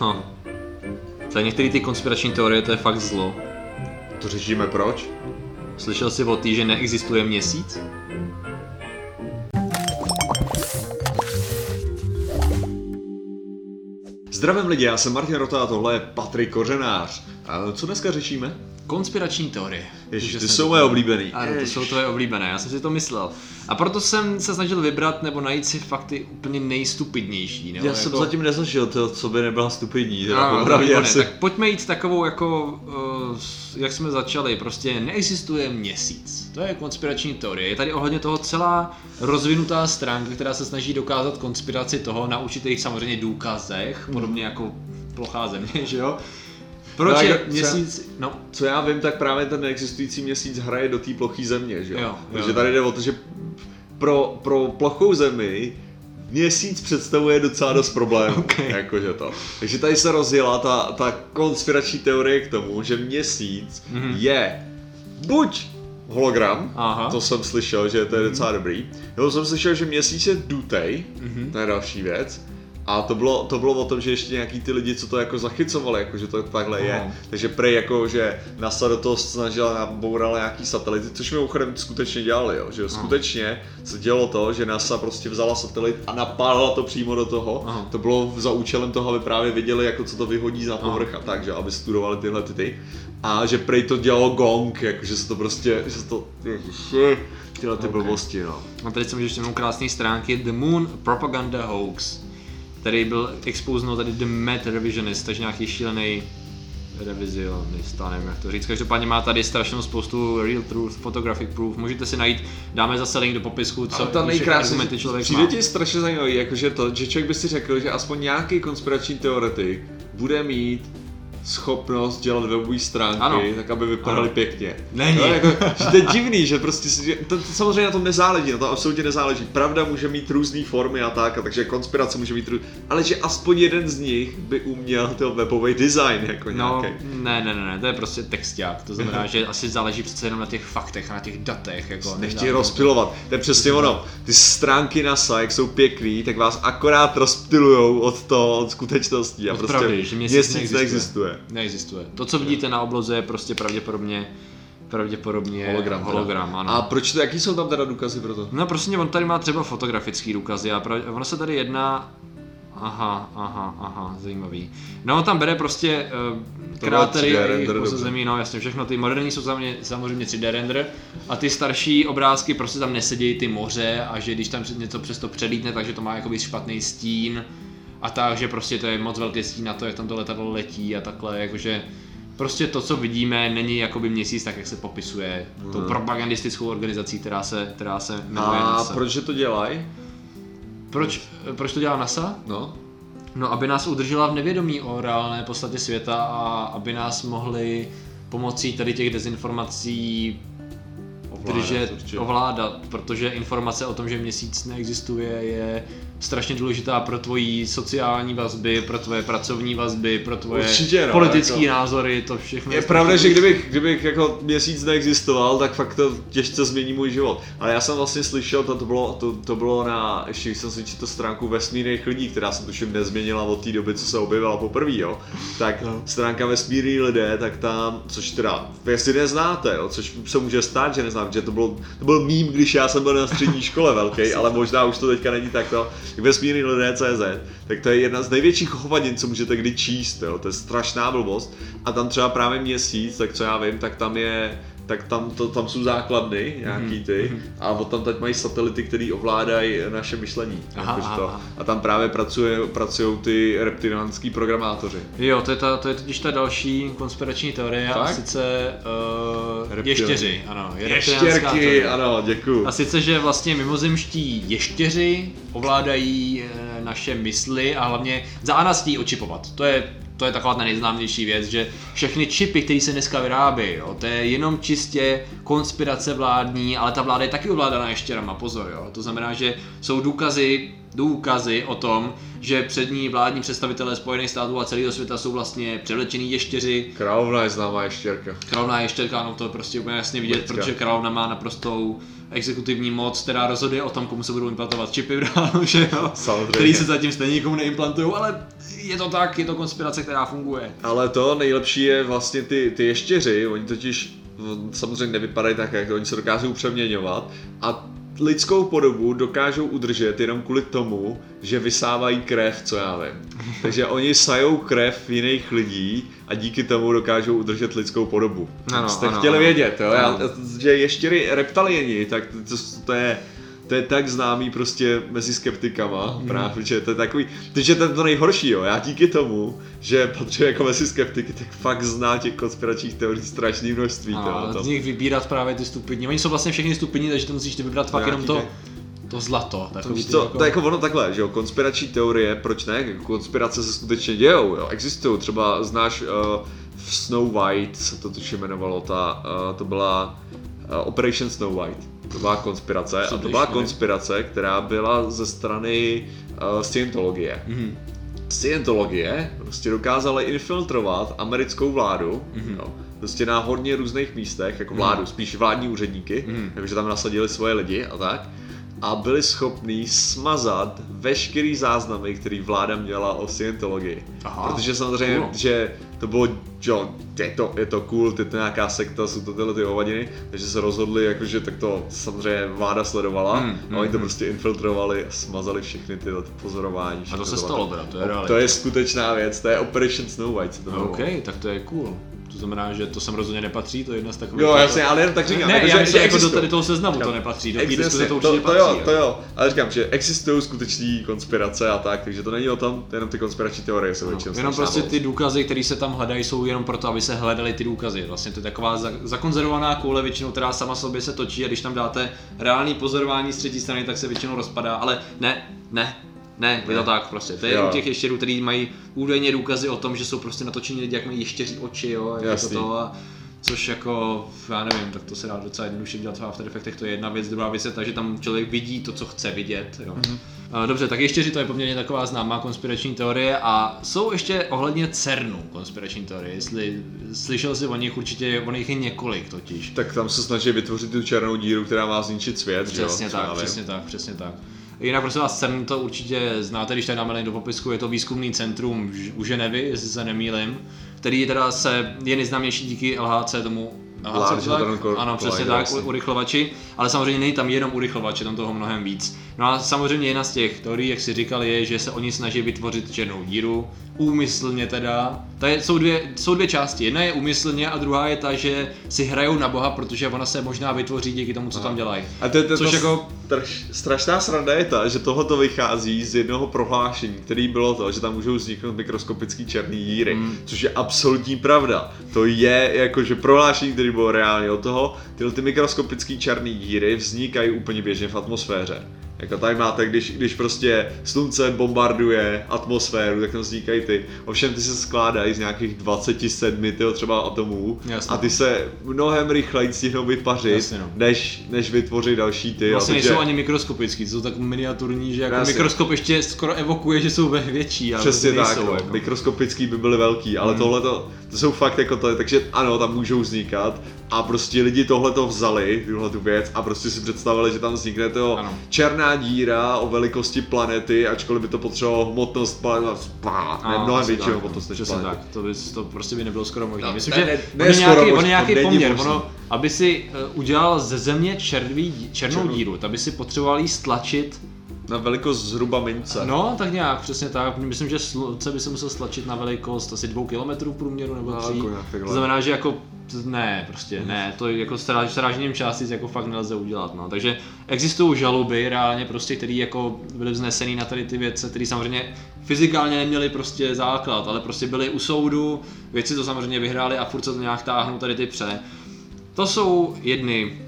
Hm. Za některé ty konspirační teorie to je fakt zlo. To řešíme proč? Slyšel jsi o tý, že neexistuje měsíc? Zdravím lidi, já jsem Martin Rota a tohle je Patrik Kořenář. A co dneska řešíme? Konspirační teorie. Ježiš, ty jsem jsou to- moje oblíbený. Ano, to jsou tvoje oblíbené, já jsem si to myslel. A proto jsem se snažil vybrat nebo najít si fakt ty úplně nejstupidnější. Nebo Já jsem jako... zatím nezažil to, co by nebyla stupidní. Ano, popravdě výborně. asi. tak pojďme jít takovou jako, uh, jak jsme začali, prostě neexistuje měsíc. To je konspirační teorie. Je tady ohledně toho celá rozvinutá stránka, která se snaží dokázat konspiraci toho na určitých samozřejmě důkazech, podobně jako plochá země, že jo? Proč No, je jako- měsíc, no, Co já vím, tak právě ten neexistující měsíc hraje do té ploché země, že jo? Jo, jo. Takže tady jde o to, že pro, pro plochou zemi měsíc představuje docela dost problémů, Okay. jakože to. Takže tady se rozjela ta, ta konspirační teorie k tomu, že měsíc Mhm. je buď hologram, Aha. to jsem slyšel, že to je docela dobrý, nebo jsem slyšel, že měsíc je dutej, Mhm. to je další věc, a to bylo, to bylo o tom, že ještě nějaký ty lidi, co to jako zachycovali, jako že to takhle je. Aha. Takže prej jako, že NASA do toho snažila, bourala nějaký satelity, což mimochodem skutečně dělali, jo. že skutečně se dělo to, že NASA prostě vzala satelit a napálila to přímo do toho. Aha. To bylo za účelem toho, aby právě věděli, jako co to vyhodí na povrch a tak, že aby studovali tyhle ty ty. A že prej to dělalo gong, jako že se to prostě, že se to, ježiši, tyhle ty Ok. blbosti, no. A tady jsem ještě jenom krásné stránky The Moon Propaganda Hoax, který byl expoznul tady The Met Revisionist, takže nějaký šílený revizionista, nevím jak to říct. Každopádně má tady strašnou spoustu real truth, photographic proof, můžete si najít, dáme zase link do popisku, co Ale ta nejkrásnější, člověk přijde má. ti strašně zajímavý, jakože to, že člověk by si řekl, že aspoň nějaký konspirační teoretik bude mít schopnost dělat webové stránky, Ano. tak aby vypadaly Ano. pěkně. Není. No, jako, že to je divný, že prostě že to, to, samozřejmě na tom nezáleží, na tom absolutně nezáleží. Pravda může mít různé formy a tak, a takže konspirace může mít růz... ale že aspoň jeden z nich by uměl ten webový design jako No, nějaký. ne, ne, ne, ne, to je prostě texták, to znamená, že asi záleží přece jenom na těch faktech a na těch datech, jako Nechtějí rozpilovat. To je přesně ono. Ty stránky NASA, jak jsou pěkný, tak vás akorát rozptilujou od toho, od skutečností. A Od prostě pravdy, že měsíc neexistuje. neexistuje. Neexistuje. To, co vidíte na obloze, je prostě pravděpodobně, pravděpodobně Hologram. teda. hologram ano. A proč to, jaký jsou tam teda důkazy pro to? No prostě on tady má třeba fotografický důkazy a prav... ono se tady jedná Aha, aha, aha, zajímavý. No on tam bere prostě uh, To krátery bylo a 3D jejich render, posazemí, no jasně, všechno ty moderní jsou samozřejmě, samozřejmě 3D render a ty starší obrázky prostě tam nesedějí ty moře a že když tam něco přesto přelítne, takže to má jakoby špatný stín a tak, že prostě to je moc velký stín na to, jak tam to letadlo letí a takhle, jakože prostě to, co vidíme, není jakoby měsíc tak, jak se popisuje tou propagandistickou organizací, která se, která se jmenuje A NASA. proč to dělají? Proč, proč to dělá NASA? No. No, aby nás udržela v nevědomí o reálné podstatě světa a aby nás mohli pomocí tady těch dezinformací Ovládat, držet, určitě. ovládat, protože informace o tom, že měsíc neexistuje, je strašně důležitá pro tvoji sociální vazby, pro tvoje pracovní vazby, pro tvoje Určitě, no, politické jako- názory, to všechno. Je pravda, že kdybych, kdybych jako měsíc neexistoval, tak fakt to těžce změní můj život. Ale já jsem vlastně slyšel, to, to, bylo, to, to bylo na, ještě jsem si četl stránku vesmírných lidí, která se tuším nezměnila od té doby, co se objevila poprvé, jo. Tak No. stránka vesmírní lidé, tak tam, což teda, jestli neznáte, jo, což se může stát, že neznám, že to, bylo, to byl mím, když já jsem byl na střední škole velký, ale možná už to teďka není takto. Vesmírný lidé CZ, tak to je jedna z největších hovadin, co můžete kdy číst, jo. to je strašná blbost. A tam třeba právě měsíc, tak co já vím, tak tam je tak tam, to, tam jsou základny, nějaký ty, a od tam teď mají satelity, které ovládají naše myšlení. Aha, jakože to. aha. A tam právě pracuje, pracují ty reptilianský programátoři. Jo, to je, ta, to je totiž ta další konspirační teorie a Fakt? sice uh, Reptil. ještěři, ano. je Ještěrky, ano, děkuju. A sice, že vlastně mimozemští ještěři ovládají e, naše mysli a hlavně za A nás chtějí očipovat. To je, to je taková ta nejznámější věc, že všechny čipy, které se dneska vyrábí, jo, to je jenom čistě konspirace vládní, ale ta vláda je taky ovládaná ještěrama, pozor, jo. To znamená, že jsou důkazy důkazy o tom, že přední vládní představitelé Spojených států a celého světa jsou vlastně převlečený ještěři. Královna je známá ještěrka. Královna ještěrka, no to je prostě úplně jasně vidět, Lidská. protože královna má naprostou exekutivní moc, která rozhoduje o tom, komu se budou implantovat čipy v ránu, že jo? Samozřejmě. Který se zatím stejně nikomu neimplantují, ale je to tak, je to konspirace, která funguje. Ale to nejlepší je vlastně ty, ty ještěři, oni totiž samozřejmě nevypadají tak, jak oni se dokážou přeměňovat a lidskou podobu dokážou udržet jenom kvůli tomu, že vysávají krev, co já vím. Takže oni sajou krev jiných lidí a díky tomu dokážou udržet lidskou podobu. Ano, Jste ano, chtěli ano. vědět, jo? Já, Ano. že ještěry reptalieni, tak to, to je to je tak známý prostě mezi skeptikama, mm. právě, že to je takový, takže to je to nejhorší, jo, já díky tomu, že patří jako mezi skeptiky, tak fakt zná těch konspiračních teorií strašné množství, to, A to. z nich vybírat právě ty stupidní. Oni jsou vlastně všechny stupidní, takže to musíš ty vybrat fakt jenom to, to zlato. To, Takový víš ty co, to je jako ono takhle, že jo, konspirační teorie, proč ne, Jako konspirace se skutečně dějou, jo, existují, třeba znáš uh, v Snow White, se to tuším jmenovalo, ta, uh, to byla uh, Operation Snow White, to byla konspirace, a to byla konspirace, která byla ze strany uh, Scientologie. Mhm. Scientologie prostě dokázala infiltrovat americkou vládu, Mhm. jo, prostě na hodně různých místech, jako vládu, spíš vládní úředníky, Mhm. jakože tam nasadili svoje lidi a tak, a byli schopní smazat veškerý záznamy, který vláda měla o Scientologii. Aha, Protože samozřejmě, cool. že to bylo, jo, je to, je to cool, je to nějaká sekta, jsou to tyhle ty hovadiny, takže se rozhodli, jakože tak to samozřejmě vláda sledovala Mm, a oni to mm, prostě infiltrovali a smazali všechny tyhle ty pozorování. A to se stalo teda, to je realita. To je skutečná věc, to je Operation Snow White. To. OK, tak to je cool. To znamená, že to sem rozhodně nepatří, to je jedna z takových... Jo, jasně, ale jenom tak říkám. Ne, jako, já že- myslím, že jako do tady toho seznamu to Říkám, nepatří, do té diskuze to to, určitě to, jo, patří. to jo, ale říkám, že existují skuteční konspirace a tak, takže to není o tom, to je jenom ty konspirační teorie se většinou Jenom prostě ty důkazy, které se tam hledají, jsou jenom proto, aby se hledaly ty důkazy. Vlastně to je taková za- zakonzervovaná koule většinou, která sama sobě se točí a když tam dáte reální pozorování z třetí strany, tak se většinou rozpadá, ale ne, ne, ne, je to tak prostě. To je Jo. u těch ještěrů, který mají údajně důkazy o tom, že jsou prostě natočení lidi, jak mají ještěří oči, jo, jako Jasný. to a Což jako, já nevím, tak to se dá docela jednoduše dělat v After Effectech, to je jedna věc, druhá věc je ta, že tam člověk vidí to, co chce vidět. Jo. Mhm. Mm-hmm. Dobře, tak ještě, že to je poměrně taková známá konspirační teorie a jsou ještě ohledně CERNu konspirační teorie, jestli slyšel jsi o nich určitě, o nich je několik totiž. Tak tam se snaží vytvořit tu černou díru, která má zničit svět, že jo? Přesně Co já tak, přesně tak, přesně tak. Jinak prosím vás, CERN to určitě znáte, když tady dáme link do popisku, je to výzkumný centrum u Ženevy, jestli se nemýlim, který teda se je nejznámější díky LHC tomu to tak? Ano, přesně tak, urychlovači, ale samozřejmě není tam jenom urychlovač, je tam toho mnohem víc. No a samozřejmě jedna z těch teorií, jak si říkal, je, že se oni snaží vytvořit černou díru, úmyslně teda. To je, jsou, dvě, jsou dvě části, jedna je úmyslně a druhá je ta, že si hrajou na boha, protože ona se možná vytvoří díky tomu, co tam dělají. A to, to, Což to, jako- straš, strašná sranda je ta, že tohle to vychází z jednoho prohlášení, který bylo to, že tam můžou vzniknout mikroskopický černý díry, mm. což je absolutní pravda. To je jakože prohlášení, který bylo reálně od toho, tyhle ty mikroskopické černé díry vznikají úplně běžně v atmosféře. Jako tady máte, když, když prostě slunce bombarduje atmosféru, tak tam vznikají ty. Ovšem ty se skládají z nějakých 27 tyho třeba atomů Jasně. a ty se mnohem rychleji stihnou vypařit, Jasně, no. než, než vytvoří další ty. Vlastně jo, nejsou ani mikroskopický, jsou tak miniaturní, že jako Jasně. mikroskop ještě skoro evokuje, že jsou větší, ale Přesně nejsou, tak, no. jako. mikroskopický by byly velký, ale hmm. tohle to jsou fakt jako to, takže ano, tam můžou vznikat a prostě lidi tohle to vzali, tuhle tu věc a prostě si představili, že tam vznikne to Ano. černá díra o velikosti planety, ačkoliv by to potřebovalo hmotnost planety, ne, mnohem větší hmotnost než planety. tak, to, by, to prostě by nebylo skoro možné. No, Myslím, ne, že ne, on ne je skoro nějaký, on možný, je nějaký to poměr, možný. ono, aby si uh, udělal ze země červý, dí- černou Černou. díru, tak by si potřeboval jí stlačit Na velikost zhruba mince. No, tak nějak, přesně tak. Myslím, že slunce by se musel stlačit na velikost asi dvou kilometrů v průměru nebo No, tří. jako takhle. to znamená, že jako ne, prostě ne, to je jako stráž, strážením částic jako fakt nelze udělat, no. Takže existují žaloby reálně prostě, které jako byly vznesený na tady ty věci, které samozřejmě fyzikálně neměly prostě základ, ale prostě byly u soudu, věci to samozřejmě vyhráli a furt se to nějak táhnou tady ty pře. To jsou jedny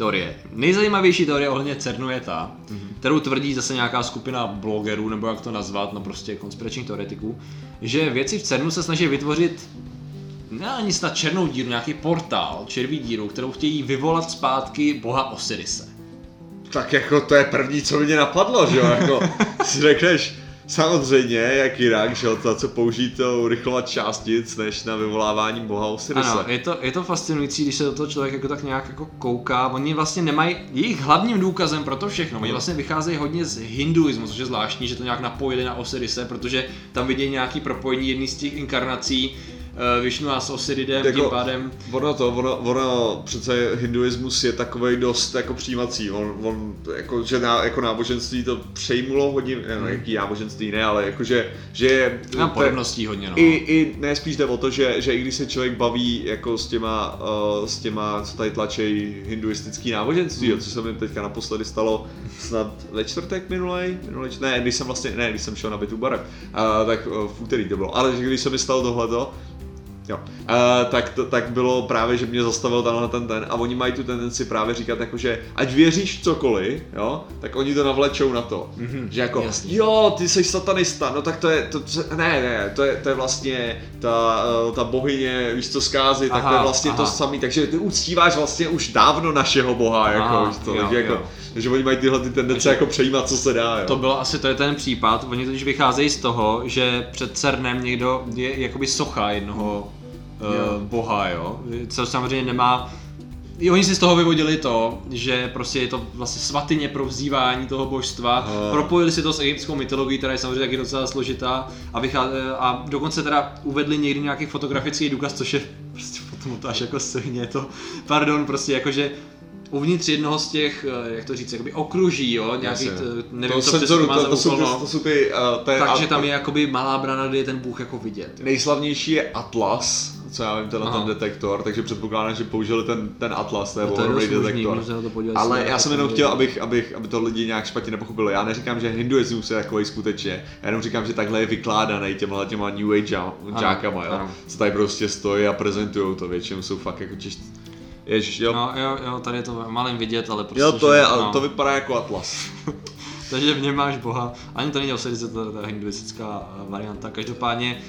teorie. Nejzajímavější teorie ohledně CERNu je ta, mm-hmm. kterou tvrdí zase nějaká skupina blogerů, nebo jak to nazvat, no prostě konspiračních teoretiků, že věci v CERNu se snaží vytvořit ne ani snad černou díru, nějaký portál, červí díru, kterou chtějí vyvolat zpátky boha Osirise. tak jako to je první, co mě napadlo, že jo, jako si řekneš, samozřejmě, jak jinak, že to, co použít to urychlovat částic, než na vyvolávání boha Osirise. Ano, je to, je to fascinující, když se do toho člověk jako tak nějak jako kouká. Oni vlastně nemají, jejich hlavním důkazem pro to všechno, oni vlastně vycházejí hodně z hinduismu, což je zvláštní, že to nějak napojili na Osirise, protože tam vidějí nějaký propojení jedný z těch inkarnací uh, Višnu a s Osiridem, Jako- tím pádem Ono to, ono, ono přece hinduismus je takový dost jako přijímací, on, on jako, že ná, jako náboženství to přejmulo hodně, no, jaký náboženství ne, ale jakože, že je, má je- podobností hodně, no. I, I ne, spíš jde o to, že, že i když se člověk baví jako s těma, uh, s těma co tady tlačí hinduistický náboženství, Hmm. mm. co se mi teďka naposledy stalo snad ve čtvrtek minulej, minulej ne, když jsem vlastně, ne, když jsem šel na bytu barem, uh, tak uh, v úterý to bylo, ale když se mi stalo tohleto, Jo. Uh, tak, to, tak bylo právě, že mě zastavil tenhle ten ten a oni mají tu tendenci právě říkat jako, že ať věříš cokoliv, jo, tak oni to navlečou na to. Mhm, Že jako, jasně. jo, ty jsi satanista, no tak to je, to, to, ne, ne, to je, to je vlastně ta, eh, ta bohyně, víš co, zkázy, tak to je Aha, vlastně to aha. samý, takže ty uctíváš vlastně už dávno našeho boha, jako, Aha, víš to, jo, takže jako, jo. že oni mají tyhle ty tendence jako přejímat, co se dá, jo. To bylo asi, to je ten případ, oni totiž vycházejí z toho, že před CERNem někdo je jakoby socha jednoho Jo. uh, boha, jo, co samozřejmě nemá i oni si z toho vyvodili to, že prostě je to vlastně svatyně pro vzývání toho božstva, Aha. propojili si to s egyptskou mytologií, která je samozřejmě taky docela složitá a, vychá, a dokonce teda uvedli někdy nějaký fotografický důkaz, což je prostě potom to až jako svině, to, pardon, prostě jakože uvnitř jednoho z těch, eh, jak to říct, jakoby okruží, jo, Jasně. t- nevím, to co přesně senzoru, to má to, za to, jsou, no. to jsou ty, uh, to je, Takže tam je jakoby malá brana, kde je ten bůh jako vidět. jo. Nejslavnější je Atlas, co já vím, tenhle Aha. ten detektor, takže předpokládám, že použili ten, ten Atlas, No dost možný, detektor. na to podívat, Ale já jsem jenom chtěl, abych, abych, aby to lidi nějak špatně nepochopili. Já neříkám, že hinduismus je takový skutečně. Já jenom říkám, že takhle je vykládaný těma, těma New Age žákama, jo. ano. Co tady prostě stojí a prezentují to. Většinou jsou fakt jako čist... Ježiš, jo. No jo, jo, tady je to malým vidět, ale prostě... jo, to že- je, no. to vypadá jako Atlas. Takže v něm máš boha. Ani to není Osiris, to je ta hinduistická varianta. Každopádně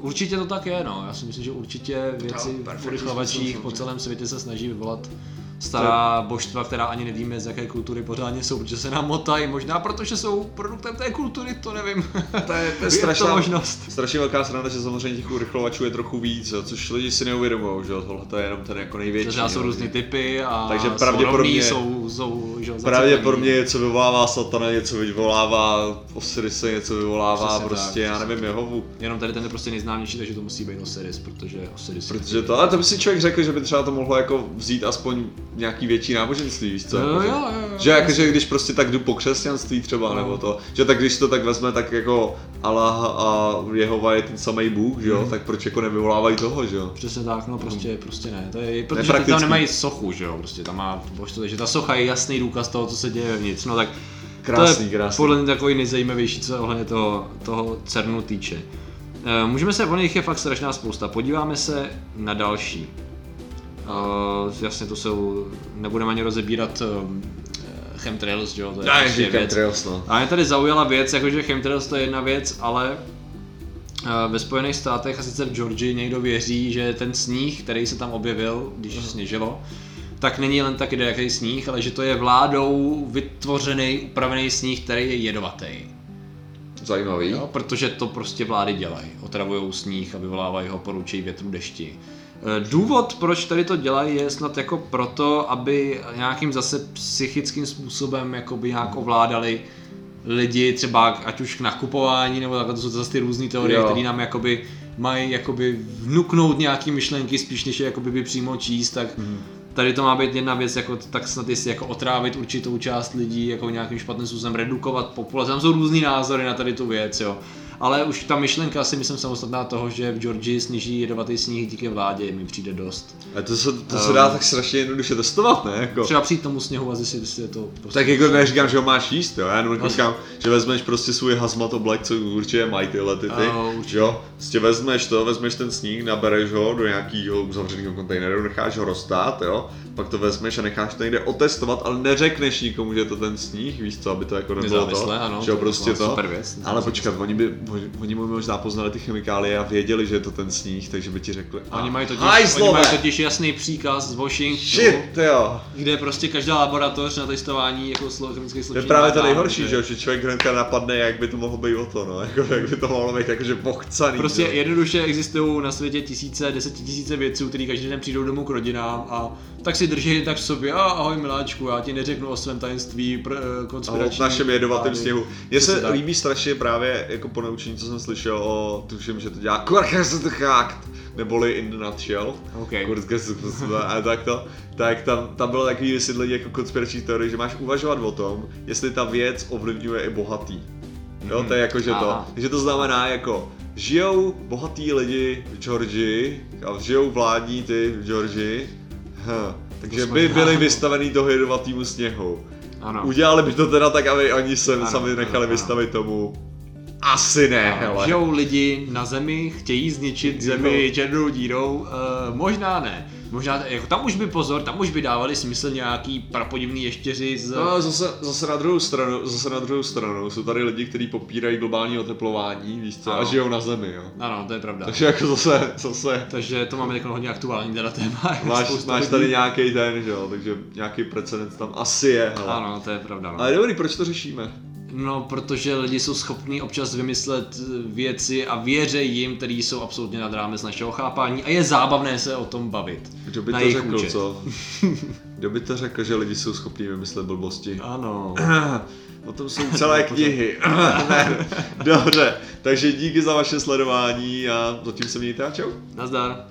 určitě to tak je, no. Já si myslím, že určitě věci v po celém světě se snaží vyvolat stará božstva, která ani nevíme, z jaké kultury pořádně jsou, protože se nám motají, možná protože jsou produktem té kultury, to nevím. To je, to je strašná to možnost. Strašně velká sranda, že samozřejmě těch urychlovačů je trochu víc, jo, což lidi si neuvědomují, že tohle to je jenom ten jako největší. Třeba jsou jo. různý typy a Takže jsou pravděpodobně- rovný, jsou, jsou, že, jo, Pravděpodobně něco vyvolává satana, něco vyvolává Osirise, něco vyvolává Přesně prostě, tak, já nevím, Jehovu. Jenom tady ten je prostě nejznámější, takže to musí být Osiris, protože Osiris Protože to, ale to by si člověk řekl, že by třeba to mohlo jako vzít aspoň nějaký větší náboženství, víš co? Jo, jako, jo, že- jo, jo, že jako, že když prostě tak jdu po křesťanství třeba, No. nebo to, že tak když to tak vezme, tak jako Allah a Jehova je ten samý Bůh, že jo, Mhm. tak proč jako nevyvolávají toho, že jo? Přesně tak, no prostě, prostě ne. To je, protože Nepraktický. tam nemají sochu, že jo, prostě tam má božstvo, takže ta socha je jasný důkaz toho, co se děje vevnitř, no tak Krásný, to je krásný. podle mě takový nejzajímavější, co ohledně toho, toho CERNu týče. Eh, Můžeme se, on jich je fakt strašná spousta, podíváme se na další. Uh, jasně to jsou, nebudeme ani rozebírat um, chemtrails, že jo, to je Já říkám věc. Trails, no. A mě tady zaujala věc, jakože chemtrails to je jedna věc, ale eh, ve Spojených státech a sice v Georgii někdo věří, že ten sníh, který se tam objevil, když sněžilo, tak není jen tak jaký sníh, ale že to je vládou vytvořený, upravený sníh, který je jedovatý. Zajímavý. Jo, protože to prostě vlády dělají. Otravují sníh a vyvolávají ho, poručí větru dešti. E, Důvod, proč tady to dělají, je snad jako proto, aby nějakým zase psychickým způsobem jakoby nějak ovládali lidi třeba ať už k nakupování, nebo takhle, to jsou zase ty různé teorie, které nám jakoby mají jakoby vnuknout nějaký myšlenky spíš než je jakoby by přímo číst, tak tady to má být jedna věc, jako, tak snad jestli jako otrávit určitou část lidí, jako nějakým špatným způsobem redukovat populaci, tam jsou různý názory na tady tu věc, jo. Ale už ta myšlenka si myslím samostatná toho, že v Georgii sníží jedovatý sníh díky vládě, mi přijde dost. A to se, to se Um, dá tak strašně jednoduše testovat, ne? Jako. Třeba přijít tomu sněhu a zjistit, jestli je to prostě... Tak jako neříkám, že ho máš jíst, jo, já jenom No. říkám, že vezmeš prostě svůj hazmat oblek, co určitě mají tyhle ty, ty že jo, prostě vezmeš to, vezmeš ten sníh, nabereš ho do nějakého uzavřeného kontejneru, necháš ho roztát, jo, pak to vezmeš a necháš to někde otestovat, ale neřekneš nikomu, že je to ten sníh, víš co, aby to jako nebylo to, ano, že to prostě to, super věc, ale počkat, oni by oni- mu možná poznali ty chemikálie a věděli, že je to ten sníh, takže by ti řekli. Oni mají totiž, oni mají totiž jasný příkaz z Washingtonu, Shit, to jo. kde prostě každá laboratoř na testování jako slo, chemických To složení je právě to nejhorší, že- že, člověk hnedka napadne, jak by to mohlo být o to, no, jako, jak by to mohlo být jakože pochcaný. Prostě jo. jednoduše existují na světě tisíce, desetitisíce vědců, kteří každý den přijdou domů k rodinám a tak si drží tak v sobě, a ahoj miláčku, já ti neřeknu o svém tajemství pr- eh, A o konspirační. našem jedovatém plány." sněhu. Mně se tak. líbí strašně právě jako po naučení, co jsem slyšel o, tuším, že to dělá Kurzgesagt, neboli in the nutshell. OK. Kurzgesagt, a tak to, tak tam, tam bylo takový vysvětlení jako konspirační teorie, že máš uvažovat o tom, jestli ta věc ovlivňuje i bohatý. Jo, to je jako, že to, Aha. že to znamená jako, žijou bohatý lidi v Georgii a žijou vládní ty v Georgii, hm, takže by byli vystavený toho jedovatýmu sněhu. Ano. Udělali by to teda tak, aby oni se Ano, sami ano, nechali ano. vystavit tomu. Asi ne, hele. Žijou lidi na zemi, chtějí zničit zemi černou dírou, uh, možná ne. Možná, jako tam už by pozor, tam už by dávali smysl nějaký prapodivný ještěři z... No, zase, zase, na druhou stranu, zase na druhou stranu jsou tady lidi, kteří popírají globální oteplování, víš co, a Ano. žijou na zemi, jo. Ano, to je pravda. Takže jako zase, zase, Takže to máme jako hodně aktuální teda téma. máš, máš tady nějaký ten, že jo, takže nějaký precedent tam asi je, hele. Ano, to je pravda. No. Ale dobrý, proč to řešíme? No, protože lidi jsou schopní občas vymyslet eh, věci a věří jim, které jsou absolutně nad rámec našeho chápání a je zábavné se o tom bavit. Kdo by Na to řekl, účet. co? Kdo by to řekl, že lidi jsou schopní vymyslet blbosti? Ano. O tom jsou celé knihy. dobře, takže díky za vaše sledování a zatím se mějte a čau. Nazdar.